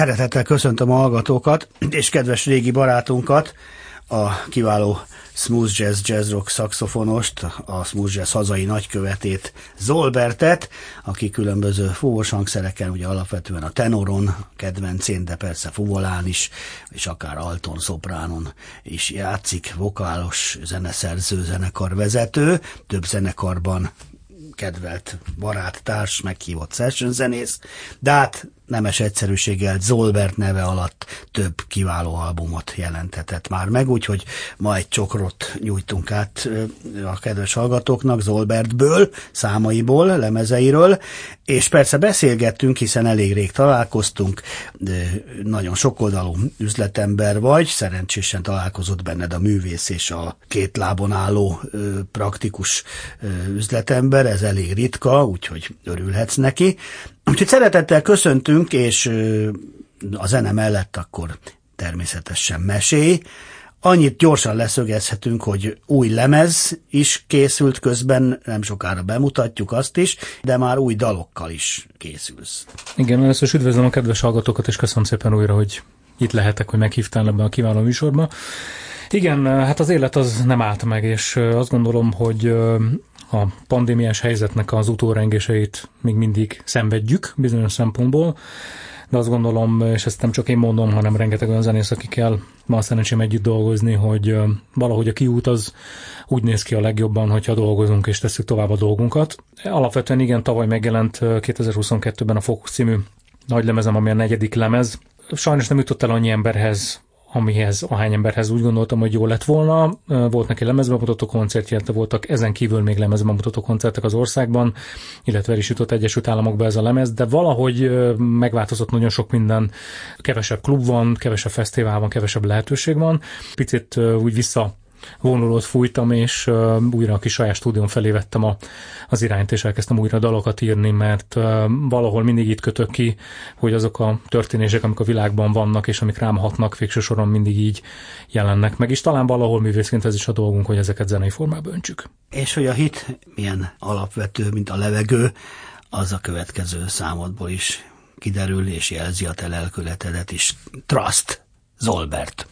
Szeretettel köszöntöm a hallgatókat, és kedves régi barátunkat, a kiváló smooth jazz, jazz rock szaxofonost, a smooth jazz hazai nagykövetét, Zolbertet, aki különböző fúvós hangszereken, ugye alapvetően a tenoron, kedvencén, de persze fuvolán is, és akár alton, szopránon is játszik, vokálos zeneszerző, zenekarvezető, több zenekarban kedvelt barát, társ, meghívott session zenész, de hát nemes egyszerűséggel Zolbert neve alatt több kiváló albumot jelentetett már meg, úgyhogy ma egy csokrot nyújtunk át a kedves hallgatóknak Zolbertből, számaiból, lemezeiről, és persze beszélgettünk, hiszen elég rég találkoztunk, nagyon sokoldalú üzletember vagy, szerencsésen találkozott benned a művész és a két lábon álló praktikus üzletember, ez elég ritka, úgyhogy örülhetsz neki. Úgyhogy szeretettel köszöntünk, és a zene mellett akkor természetesen mesély. Annyit gyorsan leszögezhetünk, hogy új lemez is készült közben, nem sokára bemutatjuk azt is, de már új dalokkal is készülsz. Igen, először is üdvözlöm a kedves hallgatókat, és köszönöm szépen újra, hogy itt lehetek, hogy meghívtál ebben a kiváló műsorba. Igen, hát az élet az nem állt meg, és azt gondolom, hogy a pandémiás helyzetnek az utórengéseit még mindig szenvedjük bizonyos szempontból, de azt gondolom, és ezt nem csak én mondom, hanem rengeteg olyan zenész, akikkel ma szerencsém együtt dolgozni, hogy valahogy a kiút az úgy néz ki a legjobban, hogyha dolgozunk és tesszük tovább a dolgunkat. Alapvetően igen, tavaly megjelent 2022-ben a Focus című nagy lemezem, ami a negyedik lemez. Sajnos nem jutott el annyi emberhez, amihez, ahány emberhez úgy gondoltam, hogy jó lett volna. Volt neki lemezbemutató koncertje, voltak ezen kívül még lemezbemutató koncertek az országban, illetve is jutott Egyesült Államokba ez a lemez, de valahogy megváltozott nagyon sok minden. Kevesebb klub van, kevesebb fesztivál van, kevesebb lehetőség van. Picit úgy vissza vonulót fújtam, és uh, újra a kis saját stúdión felé vettem a, az irányt, és elkezdtem újra dalokat írni, mert uh, valahol mindig itt kötök ki, hogy azok a történések, amik a világban vannak, és amik rám hatnak, végső soron mindig így jelennek meg, és talán valahol művészként ez is a dolgunk, hogy ezeket zenei formába öntsük. És hogy a hit milyen alapvető, mint a levegő, az a következő számodból is kiderül, és jelzi a te lelkületedet is. Trust, Zolbert.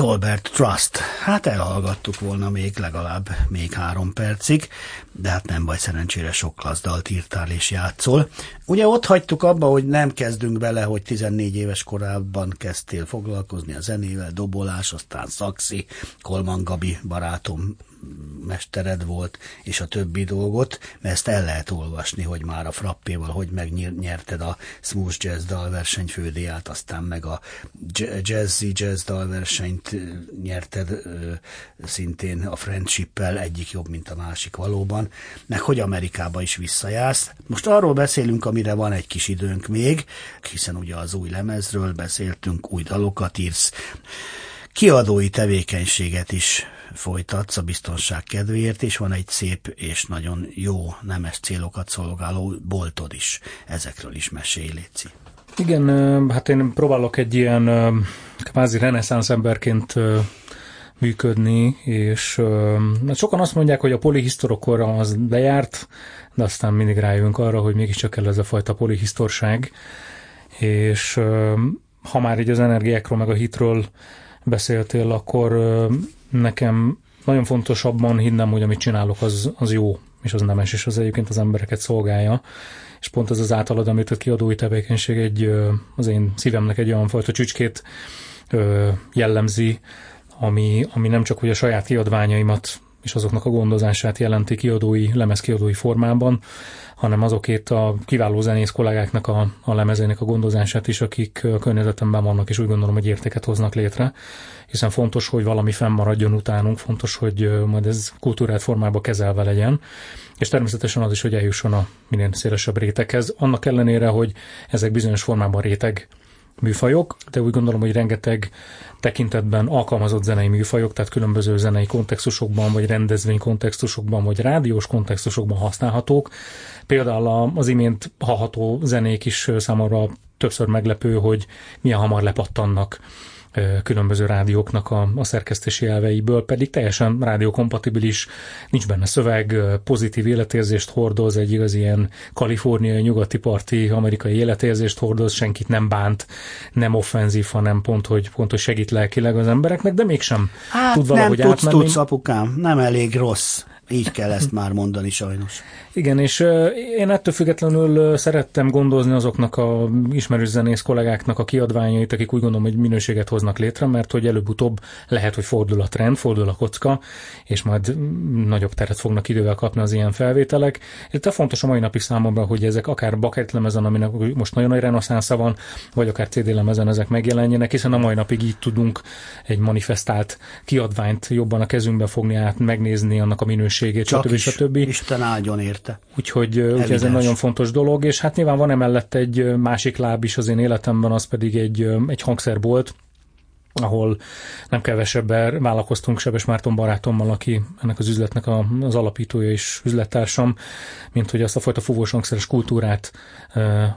Zolbert Trust. Hát elhallgattuk volna még legalább még három percig, de hát nem baj, szerencsére sok klassz dalt írtál és játszol. Ugye ott hagytuk abba, hogy nem kezdünk bele, hogy 14 éves korában kezdtél foglalkozni a zenével, dobolás, aztán szaxi, Kolman Gabi barátom mestered volt, és a többi dolgot, mert ezt el lehet olvasni, hogy már a frappéval, hogy megnyerted a Smooth Jazz dalverseny fődiát, aztán meg a Jazzy Jazz dalversenyt nyerted szintén a Friendship-el, egyik jobb, mint a másik valóban, meg hogy Amerikába is visszajársz. Most arról beszélünk, amire van egy kis időnk még, hiszen ugye az új lemezről beszéltünk, új dalokat írsz, kiadói tevékenységet is folytatsz a biztonság kedvéért, és van egy szép és nagyon jó nemes célokat szolgáló boltod is. Ezekről is mesélj, Léci. Igen, hát én próbálok egy ilyen kvázi reneszánsz emberként működni, és sokan azt mondják, hogy a polihisztorokor az lejárt, de aztán mindig rájövünk arra, hogy mégiscsak kell ez a fajta polihisztorság, és ha már így az energiákról meg a hitről beszéltél, akkor nekem nagyon fontos abban hinnem, hogy amit csinálok, az, az jó, és az nemes, és az egyébként az embereket szolgálja. És pont ez az általad említett kiadói tevékenység egy, az én szívemnek egy olyan fajta csücskét jellemzi, ami, ami nem csak hogy a saját kiadványaimat és azoknak a gondozását jelenti kiadói, lemezkiadói formában, hanem azokét a kiváló zenész kollégáknak a, a lemezének a gondozását is, akik a környezetemben vannak, és úgy gondolom, hogy értéket hoznak létre, hiszen fontos, hogy valami fennmaradjon utánunk, fontos, hogy majd ez kultúrát formába kezelve legyen, és természetesen az is, hogy eljusson a minél szélesebb réteghez, annak ellenére, hogy ezek bizonyos formában réteg műfajok, de úgy gondolom, hogy rengeteg tekintetben alkalmazott zenei műfajok, tehát különböző zenei kontextusokban, vagy rendezvény kontextusokban, vagy rádiós kontextusokban használhatók. Például az imént hallható zenék is számomra többször meglepő, hogy milyen hamar lepattannak különböző rádióknak a, a szerkesztési elveiből, pedig teljesen rádiókompatibilis, nincs benne szöveg, pozitív életérzést hordoz, egy igaz ilyen kaliforniai, nyugati parti, amerikai életérzést hordoz, senkit nem bánt, nem offenzív, hanem pont, hogy, pont, hogy segít lelkileg az embereknek, de mégsem hát tud valahogy nem tudsz, átmenni. tudsz, apukám, nem elég rossz. Így kell ezt már mondani sajnos. Igen, és én ettől függetlenül szerettem gondozni azoknak a ismerős zenész kollégáknak a kiadványait, akik úgy gondolom, hogy minőséget hoznak létre, mert hogy előbb-utóbb lehet, hogy fordul a trend, fordul a kocka, és majd nagyobb teret fognak idővel kapni az ilyen felvételek. Ez a fontos a mai napig számomra, hogy ezek akár bucket lemezen, aminek most nagyon nagy reneszánsza van, vagy akár CD lemezen ezek megjelenjenek, hiszen a mai napig így tudunk egy manifestált kiadványt jobban a kezünkbe fogni át, megnézni annak a minőségét, Csak stb. Is, stb. Isten áldjon érte. Úgyhogy, úgyhogy ez egy nagyon fontos dolog, és hát nyilván van emellett egy másik láb is az én életemben, az pedig egy, egy hangszerbolt, ahol nem kevesebben vállalkoztunk Sebes Márton barátommal, aki ennek az üzletnek a, az alapítója és üzlettársam, mint hogy azt a fajta fúvós hangszeres kultúrát,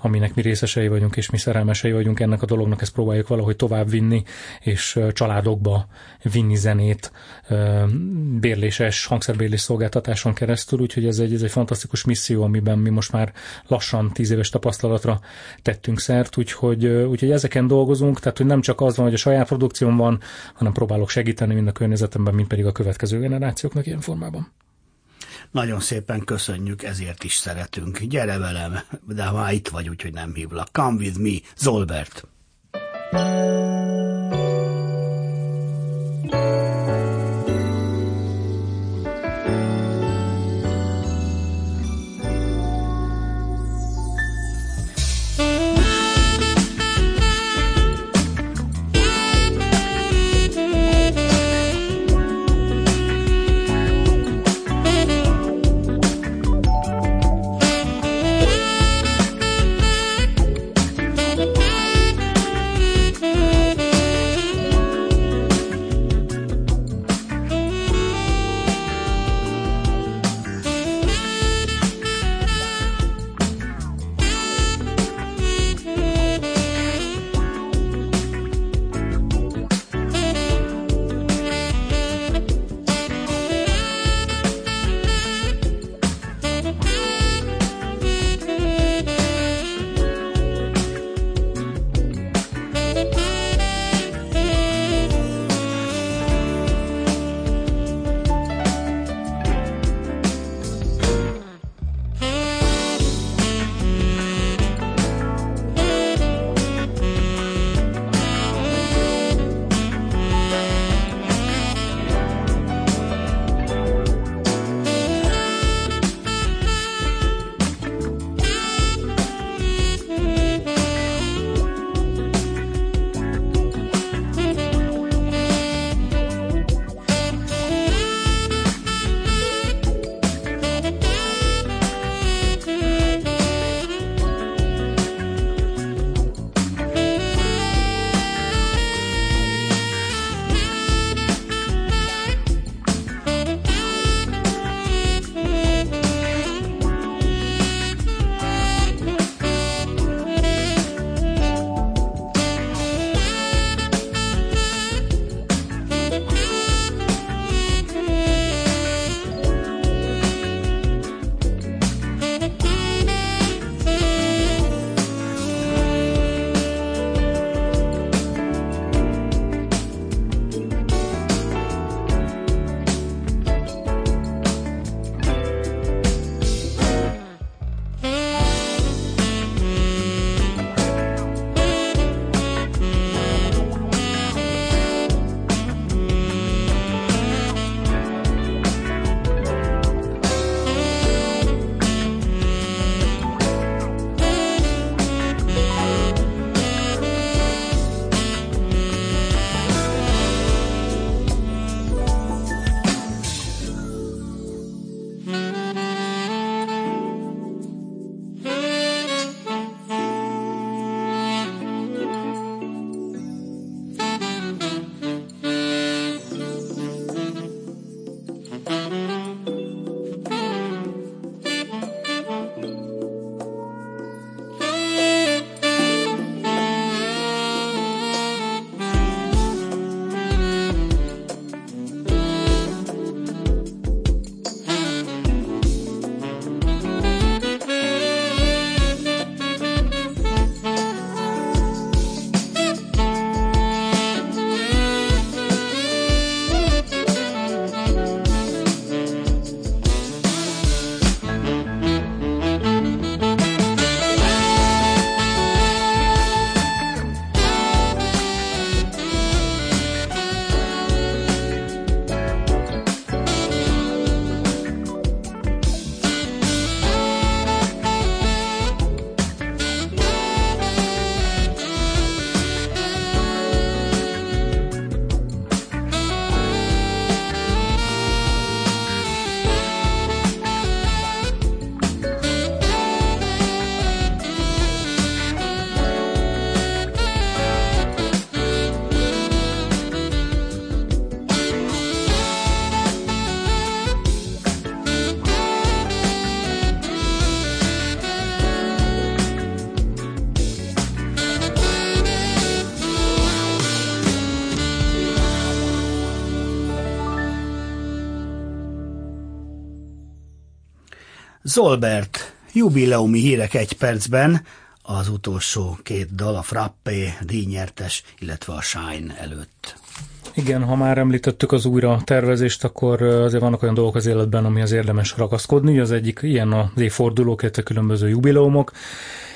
aminek mi részesei vagyunk és mi szerelmesei vagyunk ennek a dolognak, ezt próbáljuk valahogy tovább vinni, és családokba vinni zenét bérléses, hangszerbérlés szolgáltatáson keresztül, úgyhogy ez egy, ez egy fantasztikus misszió, amiben mi most már lassan tíz éves tapasztalatra tettünk szert, úgyhogy, úgyhogy ezeken dolgozunk, tehát hogy nem csak az van, hogy a saját produkcióm van, hanem próbálok segíteni mind a környezetemben, mind pedig a következő generációknak ilyen formában. Nagyon szépen köszönjük, ezért is szeretünk. Gyere velem, de már itt vagy, úgyhogy nem hívlak. Come with me, Zolbert. Zolbert, jubileumi hírek egy percben, az utolsó két dal, a Frappé, díjnyertes, illetve a Shine előtt. Igen, ha már említettük az újra tervezést, akkor azért vannak olyan dolgok az életben, ami az érdemes ragaszkodni. Az egyik ilyen az évfordulók, illetve különböző jubileumok,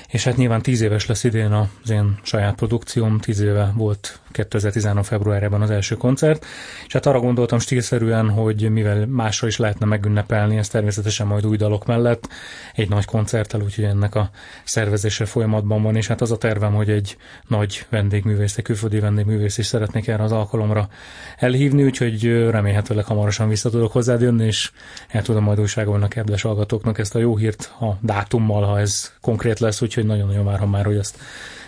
és hát nyilván tíz éves lesz idén az én saját produkcióm, tíz éve volt 2013. februárjában az első koncert, és hát arra gondoltam stílszerűen, hogy mivel másra is lehetne megünnepelni, ez természetesen majd új dalok mellett, egy nagy koncerttel, úgyhogy ennek a szervezése folyamatban van, és hát az a tervem, hogy egy nagy vendégművész, egy külföldi vendégművész is szeretnék erre az alkalomra elhívni, úgyhogy remélhetőleg hamarosan vissza tudok hozzád jönni, és el tudom majd újságolni a kedves hallgatóknak ezt a jó hírt a dátummal, ha ez konkrét lesz, úgyhogy nagyon-nagyon várom már, hogy ezt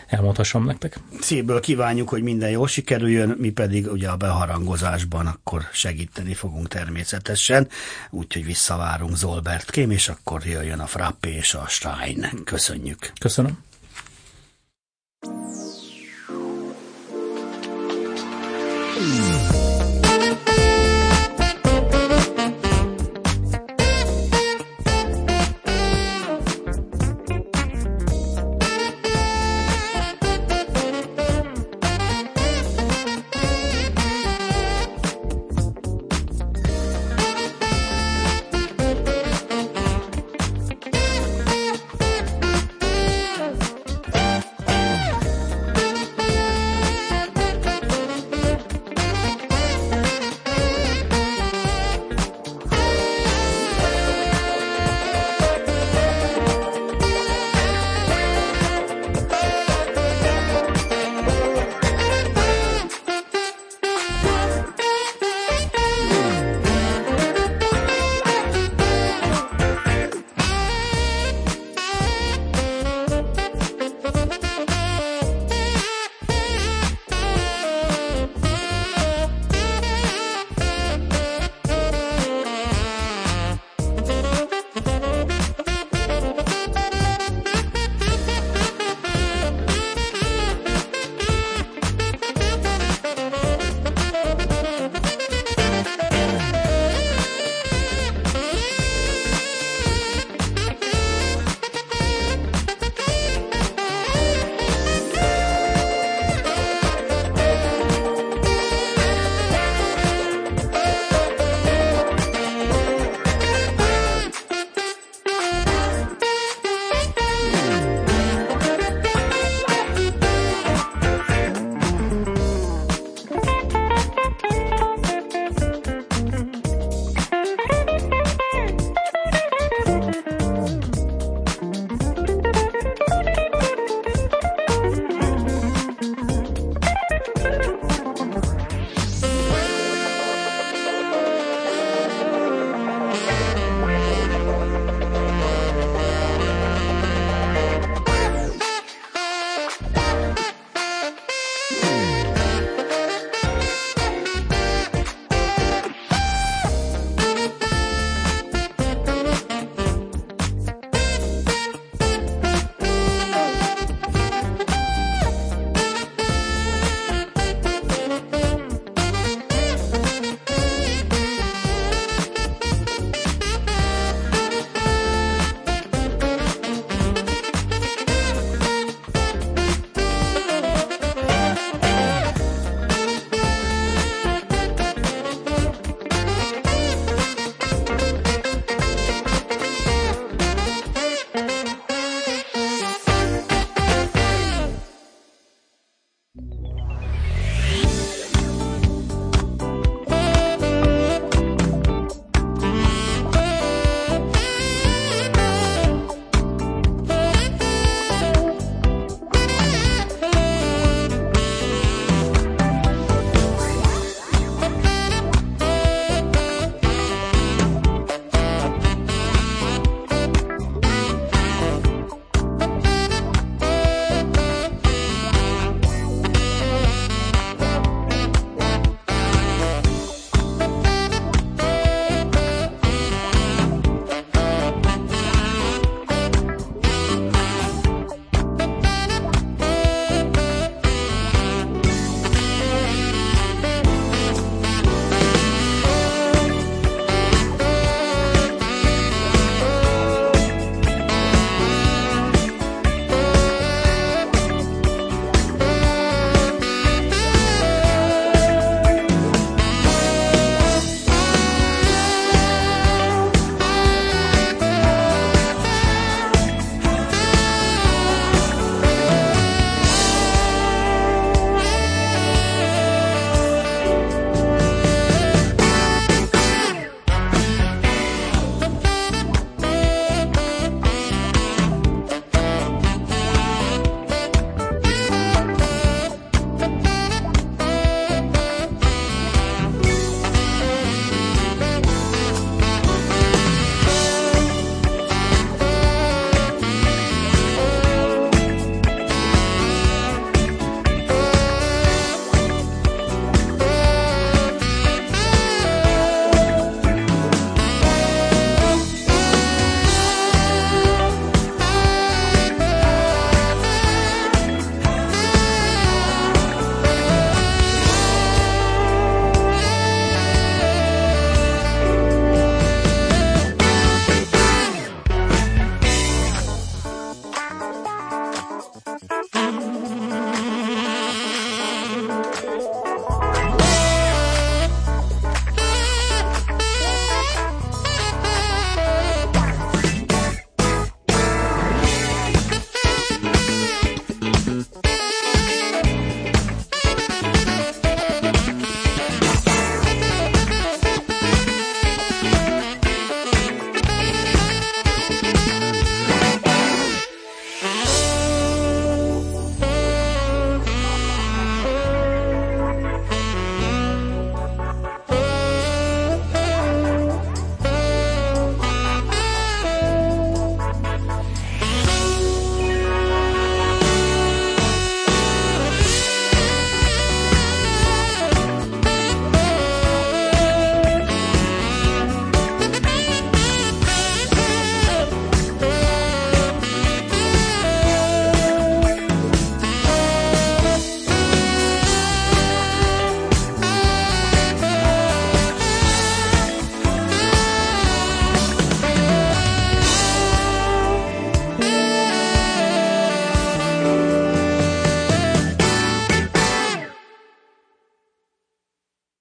elmondhassam nektek. Szívből kívánjuk, hogy minden jól sikerüljön, mi pedig ugye a beharangozásban akkor segíteni fogunk természetesen, úgyhogy visszavárunk Zolbert Kém, és akkor jöjjön a Frappé és a Stein. Köszönjük. Köszönöm. Mm.